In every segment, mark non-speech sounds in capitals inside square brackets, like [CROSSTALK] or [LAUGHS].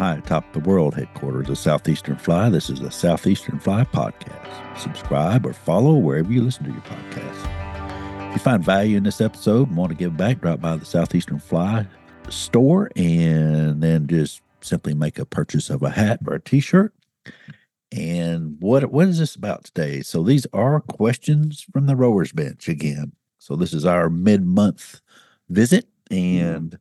high atop the world headquarters of Southeastern Fly. This is the Southeastern Fly Podcast. Subscribe or follow wherever you listen to your podcast. If you find value in this episode and want to give back, drop by the Southeastern Fly store and then just simply make a purchase of a hat or a t-shirt. And what what is this about today? So these are questions from the rowers bench again. So this is our mid-month visit and mm-hmm.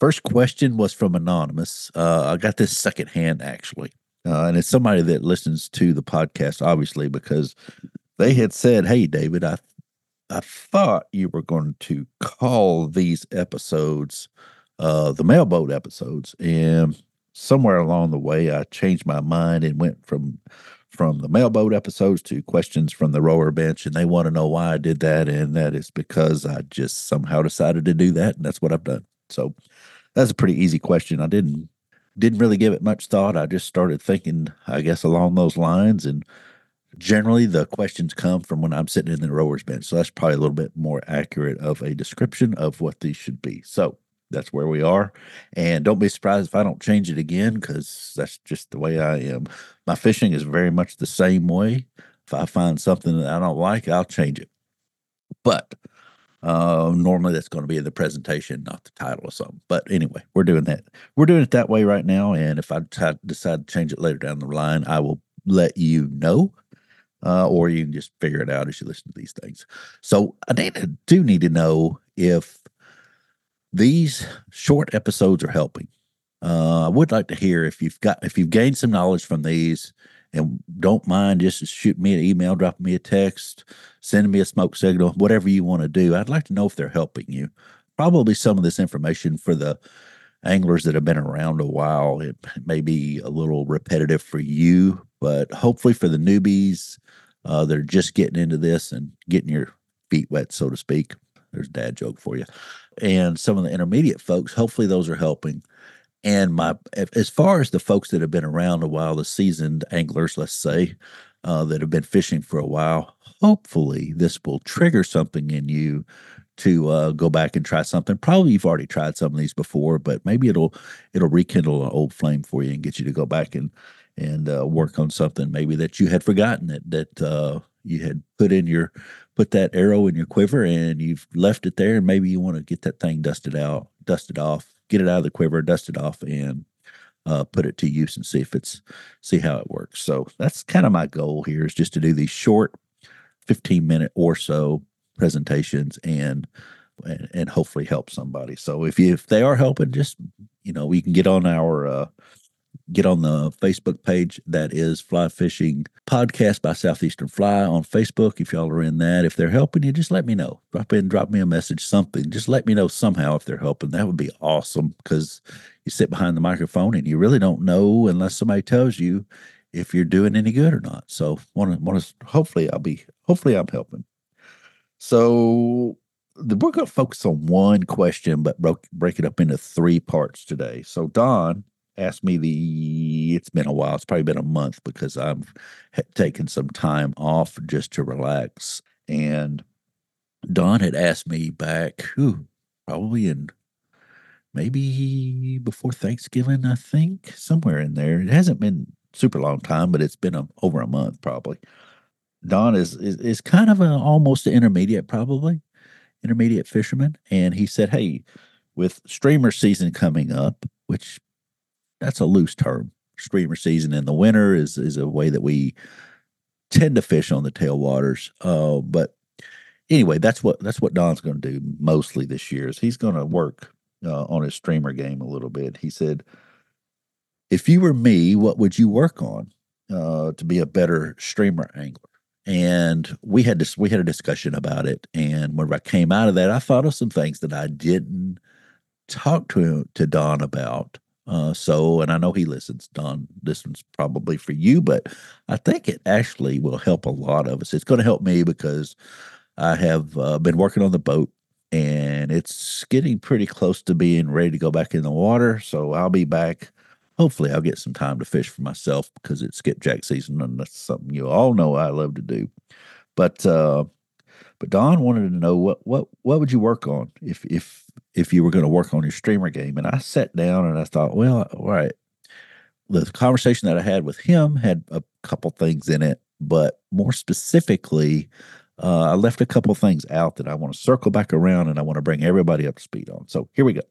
First question was from Anonymous. Uh, I got this secondhand actually. Uh, and it's somebody that listens to the podcast, obviously, because they had said, Hey, David, I, I thought you were going to call these episodes uh, the mailboat episodes. And somewhere along the way, I changed my mind and went from from the mailboat episodes to questions from the rower bench and they want to know why I did that and that is because I just somehow decided to do that and that's what I've done. So that's a pretty easy question. I didn't didn't really give it much thought. I just started thinking, I guess, along those lines. And generally, the questions come from when I'm sitting in the rower's bench. So that's probably a little bit more accurate of a description of what these should be. So that's where we are. And don't be surprised if I don't change it again because that's just the way I am. My fishing is very much the same way. If I find something that I don't like, I'll change it. But uh, normally that's going to be in the presentation, not the title or something. But anyway, we're doing that. We're doing it that way right now. And if I t- decide to change it later down the line, I will let you know. Uh, or you can just figure it out as you listen to these things. So I do need to know if these short episodes are helping. Uh, I would like to hear if you've got if you've gained some knowledge from these and don't mind just shoot me an email, drop me a text, sending me a smoke signal, whatever you want to do. I'd like to know if they're helping you. Probably some of this information for the anglers that have been around a while, it may be a little repetitive for you, but hopefully for the newbies uh, that are just getting into this and getting your feet wet, so to speak. There's a dad joke for you. And some of the intermediate folks, hopefully those are helping. And my, as far as the folks that have been around a while, the seasoned anglers, let's say, uh, that have been fishing for a while, hopefully this will trigger something in you to uh, go back and try something. Probably you've already tried some of these before, but maybe it'll it'll rekindle an old flame for you and get you to go back and and uh, work on something maybe that you had forgotten that that uh, you had put in your put that arrow in your quiver and you've left it there and maybe you want to get that thing dusted out, dusted off, get it out of the quiver, dust it off, and uh, put it to use and see if it's see how it works. So that's kind of my goal here is just to do these short, fifteen minute or so presentations and and, and hopefully help somebody. So if you if they are helping, just you know we can get on our uh, get on the Facebook page that is Fly Fishing Podcast by Southeastern Fly on Facebook. If y'all are in that, if they're helping you, just let me know. Drop in, drop me a message, something. Just let me know somehow if they're helping. That would be awesome because you sit behind the microphone and you really don't know unless somebody tells you if you're doing any good or not. So want to want to hopefully I'll be hopefully I'm helping. So the, we're going to focus on one question, but broke, break it up into three parts today. So Don asked me the it's been a while it's probably been a month because i've taken some time off just to relax. And don had asked me back whew, probably in maybe before thanksgiving i think somewhere in there. It hasn't been super long time but it's been a, over a month probably. Don is is, is kind of an almost intermediate probably intermediate fisherman. And he said hey with streamer season coming up which that's a loose term. Streamer season in the winter is is a way that we tend to fish on the tailwaters. Uh, but anyway, that's what that's what Don's going to do mostly this year. Is he's going to work uh, on his streamer game a little bit. He said, "If you were me, what would you work on uh, to be a better streamer angler?" And we had this we had a discussion about it. And when I came out of that, I thought of some things that I didn't talk to to Don about uh, so, and I know he listens, Don. This one's probably for you, but I think it actually will help a lot of us. It's going to help me because I have uh, been working on the boat and it's getting pretty close to being ready to go back in the water. So, I'll be back. Hopefully, I'll get some time to fish for myself because it's skipjack season and that's something you all know I love to do. But, uh, but Don wanted to know what what what would you work on if if if you were going to work on your streamer game? And I sat down and I thought, well, all right, the conversation that I had with him had a couple things in it, but more specifically, uh, I left a couple things out that I want to circle back around and I want to bring everybody up to speed on. So here we go.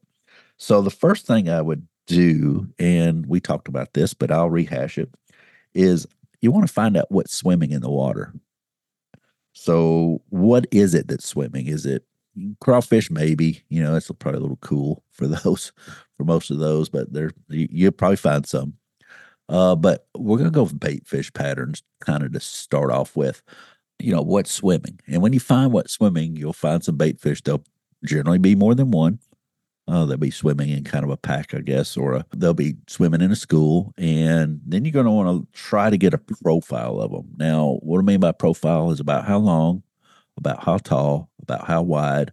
So the first thing I would do, and we talked about this, but I'll rehash it, is you want to find out what's swimming in the water. So what is it that's swimming? Is it crawfish? Maybe you know it's probably a little cool for [LAUGHS] those, for most of those, but there you, will probably find some. Uh, but we're gonna go with bait fish patterns, kind of to start off with. You know what's swimming, and when you find what's swimming, you'll find some bait fish. They'll generally be more than one. Uh, they'll be swimming in kind of a pack, I guess, or a, they'll be swimming in a school. And then you're going to want to try to get a profile of them. Now, what I mean by profile is about how long, about how tall, about how wide.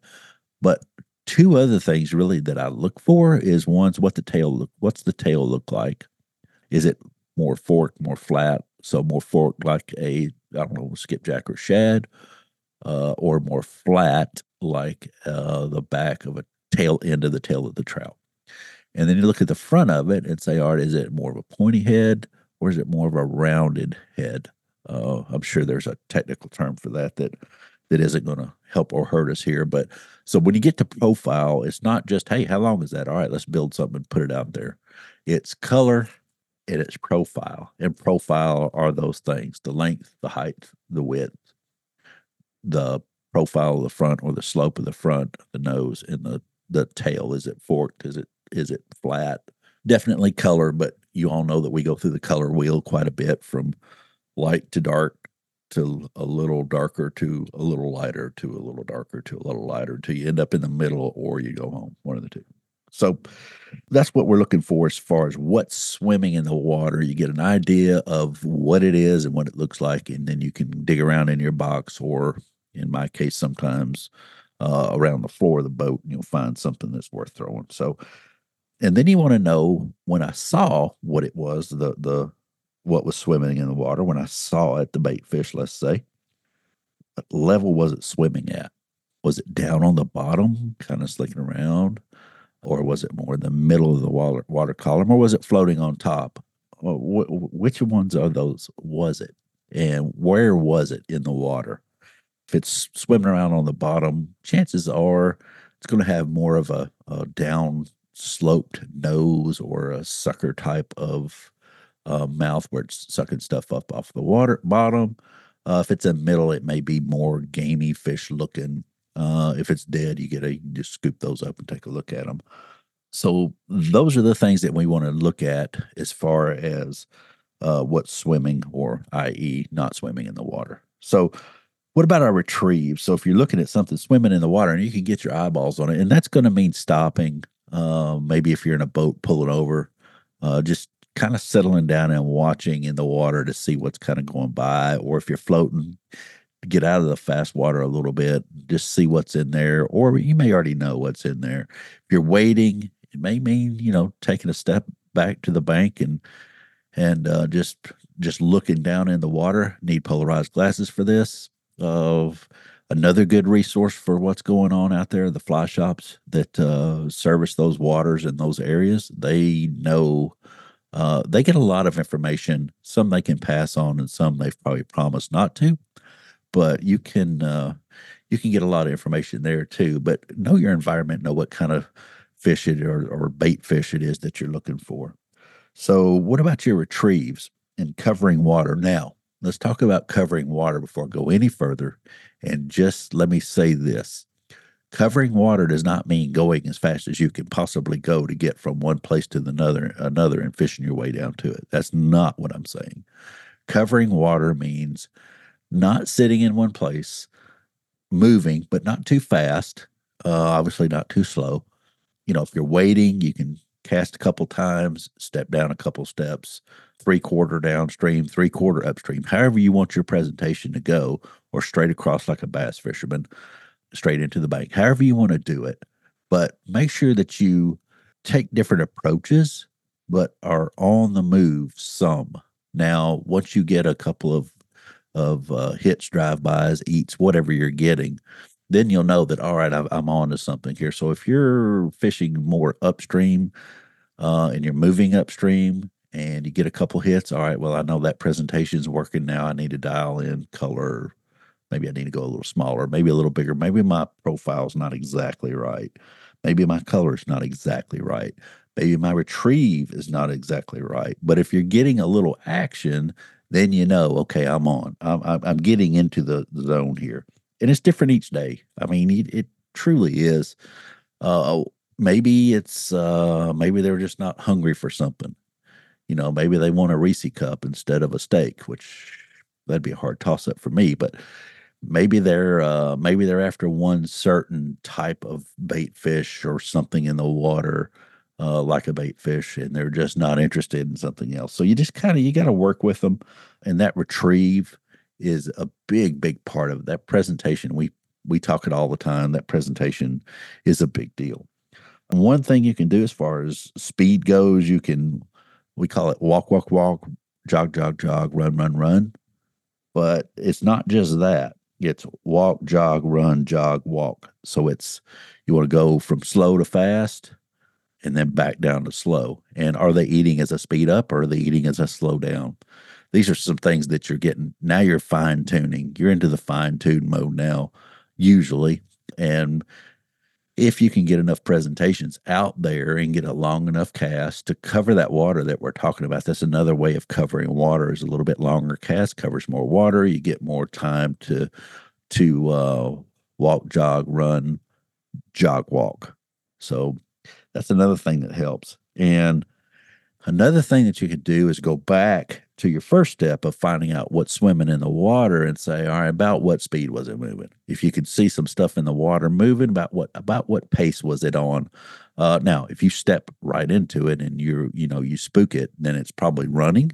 But two other things really that I look for is one's what the tail look, what's the tail look like? Is it more fork, more flat? So more fork like a, I don't know, skipjack or shad, uh, or more flat like uh, the back of a tail end of the tail of the trout. And then you look at the front of it and say, all right, is it more of a pointy head or is it more of a rounded head? Uh, I'm sure there's a technical term for that that that isn't going to help or hurt us here. But so when you get to profile, it's not just, hey, how long is that? All right, let's build something and put it out there. It's color and it's profile. And profile are those things the length, the height, the width, the profile of the front or the slope of the front, the nose, and the the tail? Is it forked? Is it is it flat? Definitely color, but you all know that we go through the color wheel quite a bit from light to dark to a little darker to a little lighter to a little darker to a little lighter till you end up in the middle or you go home, one of the two. So that's what we're looking for as far as what's swimming in the water. You get an idea of what it is and what it looks like, and then you can dig around in your box, or in my case, sometimes uh, around the floor of the boat and you'll find something that's worth throwing. So, and then you want to know when I saw what it was, the the what was swimming in the water. When I saw it, the bait fish, let's say, what level was it swimming at? Was it down on the bottom, kind of slicking around, or was it more in the middle of the water water column, or was it floating on top? which ones are those? Was it, and where was it in the water? If it's swimming around on the bottom, chances are it's going to have more of a, a down sloped nose or a sucker type of uh, mouth where it's sucking stuff up off the water bottom. Uh, if it's in middle, it may be more gamey fish looking. Uh, if it's dead, you get a you just scoop those up and take a look at them. So those are the things that we want to look at as far as uh, what's swimming or i.e. not swimming in the water. So what about our retrieve? So if you're looking at something swimming in the water and you can get your eyeballs on it, and that's going to mean stopping. Uh, maybe if you're in a boat pulling over, uh, just kind of settling down and watching in the water to see what's kind of going by, or if you're floating, get out of the fast water a little bit, just see what's in there, or you may already know what's in there. If you're waiting, it may mean you know taking a step back to the bank and and uh, just just looking down in the water. Need polarized glasses for this of another good resource for what's going on out there the fly shops that uh, service those waters in those areas. They know uh, they get a lot of information. Some they can pass on and some they've probably promised not to but you can uh, you can get a lot of information there too. But know your environment know what kind of fish it or, or bait fish it is that you're looking for. So what about your retrieves and covering water? Now let's talk about covering water before I go any further. And just let me say this covering water does not mean going as fast as you can possibly go to get from one place to another another and fishing your way down to it. That's not what I'm saying. Covering water means not sitting in one place, moving, but not too fast, uh, obviously not too slow. You know, if you're waiting, you can cast a couple times, step down a couple steps, three quarter downstream, three quarter upstream, however you want your presentation to go, or straight across like a bass fisherman, straight into the bank, however you want to do it. But make sure that you take different approaches, but are on the move some. Now, once you get a couple of of uh, hits, drive-bys, eats, whatever you're getting, then you'll know that all right, I'm on to something here. So if you're fishing more upstream uh, and you're moving upstream and you get a couple hits. All right, well, I know that presentation is working now. I need to dial in color. Maybe I need to go a little smaller, maybe a little bigger. Maybe my profile's not exactly right. Maybe my color's not exactly right. Maybe my retrieve is not exactly right. But if you're getting a little action, then you know, okay, I'm on. I'm, I'm getting into the, the zone here. And it's different each day. I mean, it, it truly is. Uh, maybe it's uh, maybe they're just not hungry for something. You know, maybe they want a Reese cup instead of a steak, which that'd be a hard toss up for me. But maybe they're uh, maybe they're after one certain type of bait fish or something in the water uh, like a bait fish and they're just not interested in something else so you just kind of you got to work with them and that retrieve is a big big part of that presentation we we talk it all the time that presentation is a big deal one thing you can do as far as speed goes you can we call it walk walk walk jog jog jog run run run but it's not just that it's walk, jog, run, jog, walk. So it's you want to go from slow to fast and then back down to slow. And are they eating as a speed up or are they eating as a slow down? These are some things that you're getting. Now you're fine tuning. You're into the fine tune mode now, usually. And if you can get enough presentations out there and get a long enough cast to cover that water that we're talking about, that's another way of covering water is a little bit longer cast covers more water. You get more time to to uh, walk, jog, run, jog, walk. So that's another thing that helps. And another thing that you could do is go back to your first step of finding out what's swimming in the water and say, all right, about what speed was it moving? If you could see some stuff in the water moving, about what about what pace was it on? Uh, now, if you step right into it and you're, you know, you spook it, then it's probably running.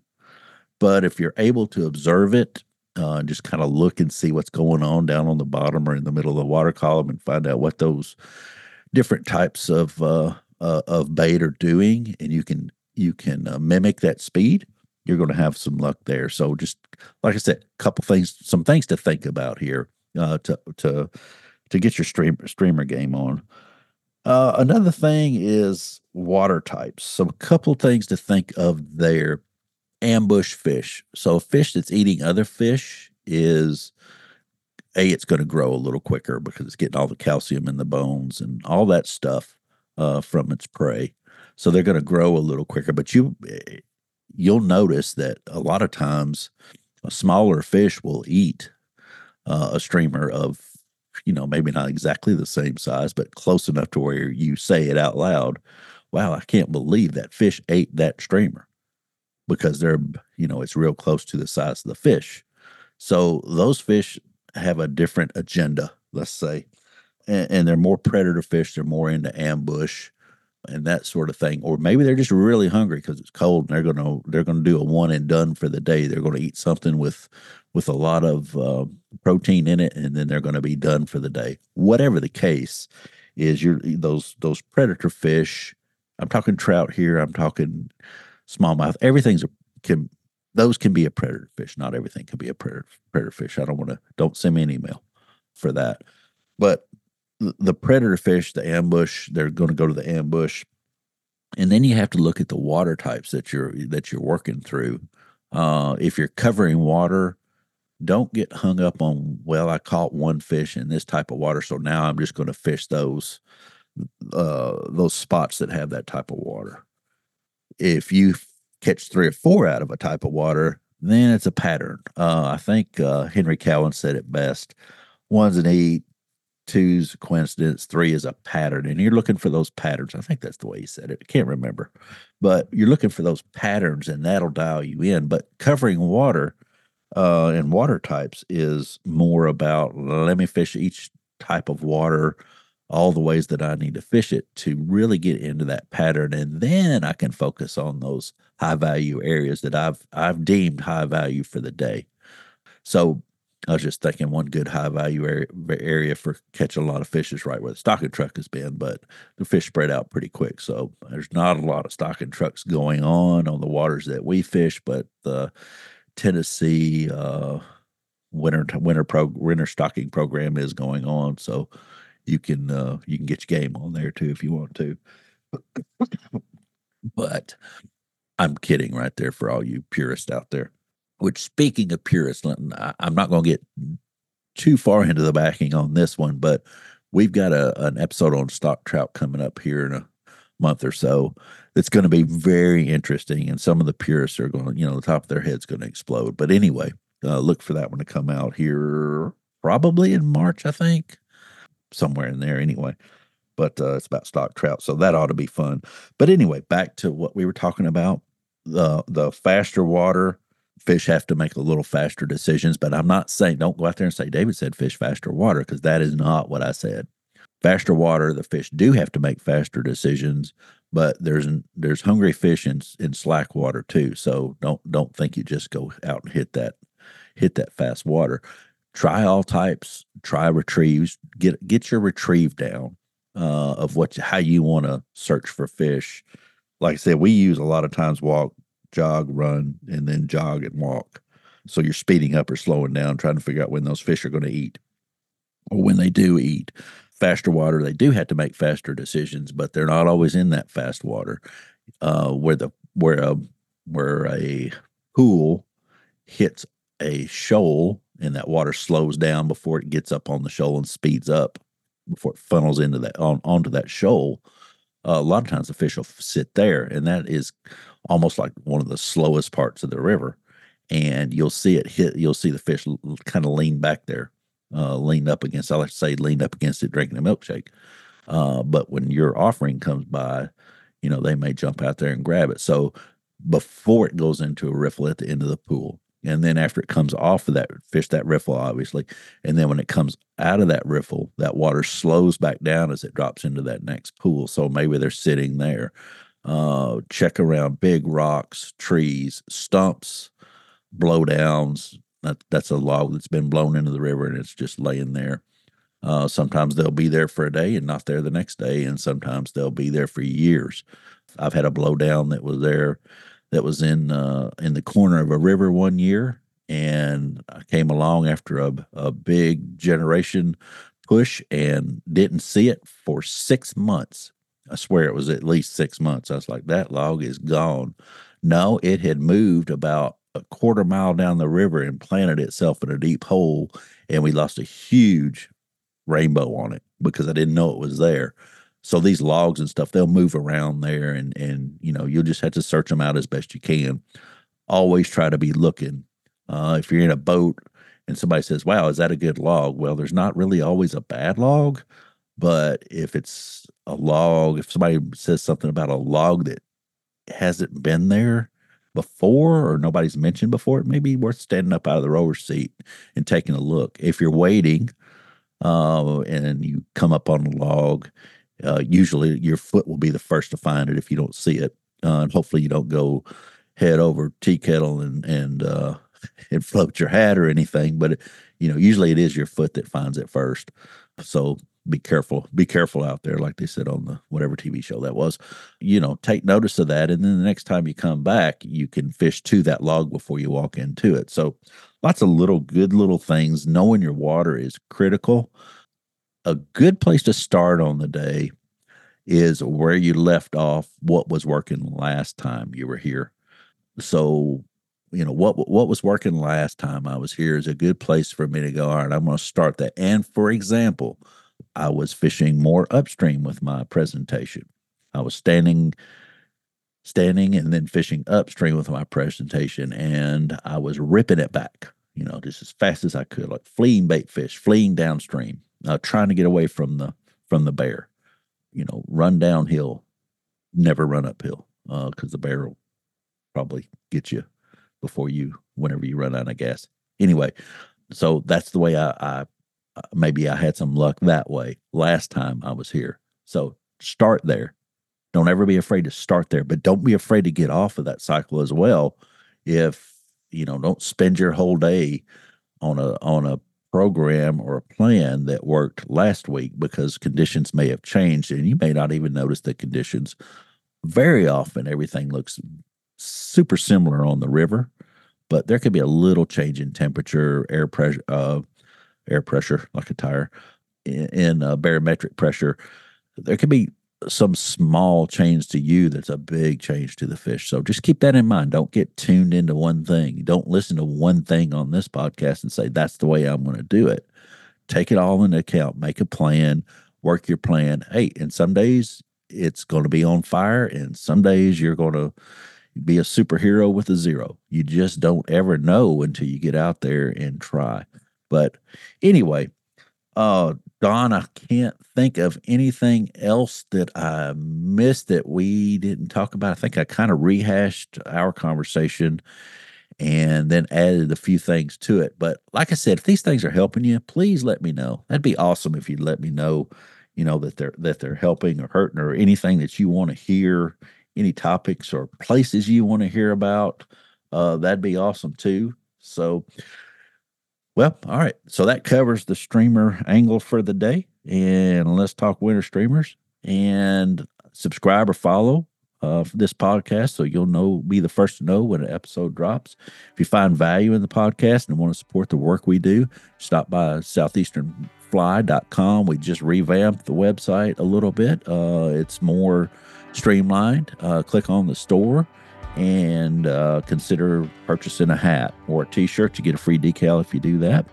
But if you're able to observe it, uh, just kind of look and see what's going on down on the bottom or in the middle of the water column and find out what those different types of uh, uh, of bait are doing, and you can you can uh, mimic that speed, you're going to have some luck there. So just like I said, a couple things, some things to think about here uh, to to to get your stream, streamer game on. Uh, another thing is water types. So a couple things to think of there. Ambush fish. So a fish that's eating other fish is a it's going to grow a little quicker because it's getting all the calcium in the bones and all that stuff uh, from its prey so they're going to grow a little quicker. But you eh, you'll notice that a lot of times a smaller fish will eat uh, a streamer of you know maybe not exactly the same size, but close enough to where you say it out loud. Wow, I can't believe that fish ate that streamer because they're you know it's real close to the size of the fish. So those fish have a different agenda, let's say, and, and they're more predator fish. They're more into ambush and that sort of thing or maybe they're just really hungry because it's cold and they're to they're to do a one and done for the day. They're to eat something with with a lot of uh, protein in it and then they're to be done for the day. Whatever the case is you're those those predator fish i'm talking trout here i'm talking smallmouth everything's a, can those can be a predator fish. Not everything can be a predator predator fish. I don't want to don't send me an email for that. But the predator fish, the ambush, they're going to go to the ambush, and then you have to look at the water types that you're that you're working through. Uh, if you're covering water, don't get hung up on well, I caught one fish in this type of water, so now I'm just going to fish those uh, those spots that have that type of water. If you catch three or four out of a type of water, then it's a pattern. Uh, I think uh, Henry Cowan said it best: one's an eight, two's a coincidence, three is a pattern, and you're looking for those patterns. I think that's the way he said it. I can't remember, but you're looking for those patterns, and that'll dial you in. But covering water uh, and water types is more about let me fish each type of water all the ways that I need to fish it to really get into that pattern, and then I can focus on those high value areas that I've I've deemed high value for the day. So I was just thinking one good high value area, area for catching a lot of fish is right where the stocking truck has been, but the fish spread out pretty quick. So there's not a lot of stocking trucks going on on the waters that we fish, but the Tennessee uh, winter winter pro winter stocking program is going on. So you can uh, you can get your game on there too if you want to. but I'm kidding right there for all you purists out there. Which, speaking of purists, Linton, I'm not going to get too far into the backing on this one, but we've got a, an episode on stock trout coming up here in a month or so. It's going to be very interesting, and some of the purists are going, you know, the top of their head's going to explode. But anyway, uh, look for that one to come out here probably in March, I think, somewhere in there. Anyway, but uh, it's about stock trout, so that ought to be fun. But anyway, back to what we were talking about the the faster water fish have to make a little faster decisions. But I'm not saying don't go out there and say David said fish faster water because that is not what I said. Faster water, the fish do have to make faster decisions, but there's there's hungry fish in in slack water too. So don't don't think you just go out and hit that hit that fast water. Try all types. Try retrieves. Get get your retrieve down uh, of what how you want to search for fish. Like I said, we use a lot of times walk, jog, run, and then jog and walk. So you're speeding up or slowing down, trying to figure out when those fish are going to eat, or when they do eat. Faster water, they do have to make faster decisions, but they're not always in that fast water. Uh, where the where a where a pool hits a shoal and that water slows down before it gets up on the shoal and speeds up before it funnels into that on onto that shoal. A lot of times the fish will sit there, and that is almost like one of the slowest parts of the river. And you'll see it hit. You'll see the fish kind of lean back there, uh, leaned up against. I like to say leaned up against it, drinking a milkshake. Uh, but when your offering comes by, you know they may jump out there and grab it. So before it goes into a riffle at the end of the pool, and then after it comes off of that fish that riffle obviously and then when it comes out of that riffle that water slows back down as it drops into that next pool. So maybe they're sitting there. Uh, check around big rocks trees stumps blowdowns. That, that's a log that's been blown into the river and it's just laying there. Uh, sometimes they'll be there for a day and not there the next day and sometimes they'll be there for years. I've had a blowdown that was there that was in uh, in the corner of a river one year, and I came along after a, a big generation push and didn't see it for six months. I swear it was at least six months. I was like, that log is gone. No, it had moved about a quarter mile down the river and planted itself in a deep hole, and we lost a huge rainbow on it because I didn't know it was there. So these logs and stuff, they'll move around there, and and you know you'll just have to search them out as best you can. Always try to be looking. Uh, if you're in a boat and somebody says, "Wow, is that a good log?" Well, there's not really always a bad log, but if it's a log, if somebody says something about a log that hasn't been there before or nobody's mentioned before, it may be worth standing up out of the rower seat and taking a look. If you're waiting uh, and you come up on a log uh, usually your foot will be the first to find it if you don't see it. Uh, and hopefully you don't go head over tea kettle and and uh, [LAUGHS] and float your hat or anything. But you know, usually it is your foot that finds it first. So be careful. Be careful out there, like they said on the whatever TV show that was. You know, take notice of that, and then the next time you come back, you can fish to that log before you walk into it. So lots of little good little things. Knowing your water is critical a good place to start on the day is where you left off what was working last time you were here. So you know what what was working last time i was here is a good place for me to go all right i'm going to start that. And for example i was fishing more upstream with my presentation. I was standing standing and then fishing upstream with my presentation and i was ripping it back you know just as fast as i could like fleeing bait fish fleeing downstream uh, trying to get away from the from the bear. You know, run downhill, never run uphill, because uh, the bear will probably get you before you whenever you run out of gas. Anyway, so that's the way I, I uh, maybe I had some luck that way last time I was here. So start there. Don't ever be afraid to start there, but don't be afraid to get off of that cycle as well. If you know, don't spend your whole day on a on a program or a plan that worked last week because conditions may have changed and you may not even notice the conditions. Very often, everything looks super similar on the river, but there could be a little change in temperature, air pressure, uh, air pressure like a tire, in, in uh, barometric pressure. There could be some small change to you that's a big change to the fish. So just keep that in mind. Don't get tuned into one thing. Don't listen to one thing on this podcast and say, that's the way I'm going to do it. Take it all into account, make a plan, work your plan. Hey, and some days it's going to be on fire, and some days you're going to be a superhero with a zero. You just don't ever know until you get out there and try. But anyway, uh, Don, I can't think of anything else that I missed that we didn't talk about. I think I kind of rehashed our conversation and then added a few things to it. But like I said, if these things are helping you, please let me know. That'd be awesome if you'd let me know, you know, that they're that they're helping or hurting or anything that you want to hear, any topics or places you want to hear about. Uh, that'd be awesome too. So well, all right. So that covers the streamer angle for the day. And let's talk winter streamers and subscribe or follow uh, this podcast so you'll know be the first to know when an episode drops. If you find value in the podcast and want to support the work we do, stop by southeasternfly.com. We just revamped the website a little bit. Uh, it's more streamlined. Uh, click on the store and uh, consider purchasing a hat or a t-shirt. You get a free decal if you do that.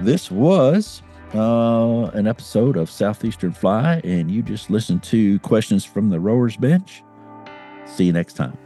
This was uh, an episode of Southeastern Fly, and you just listened to questions from the rowers bench. See you next time.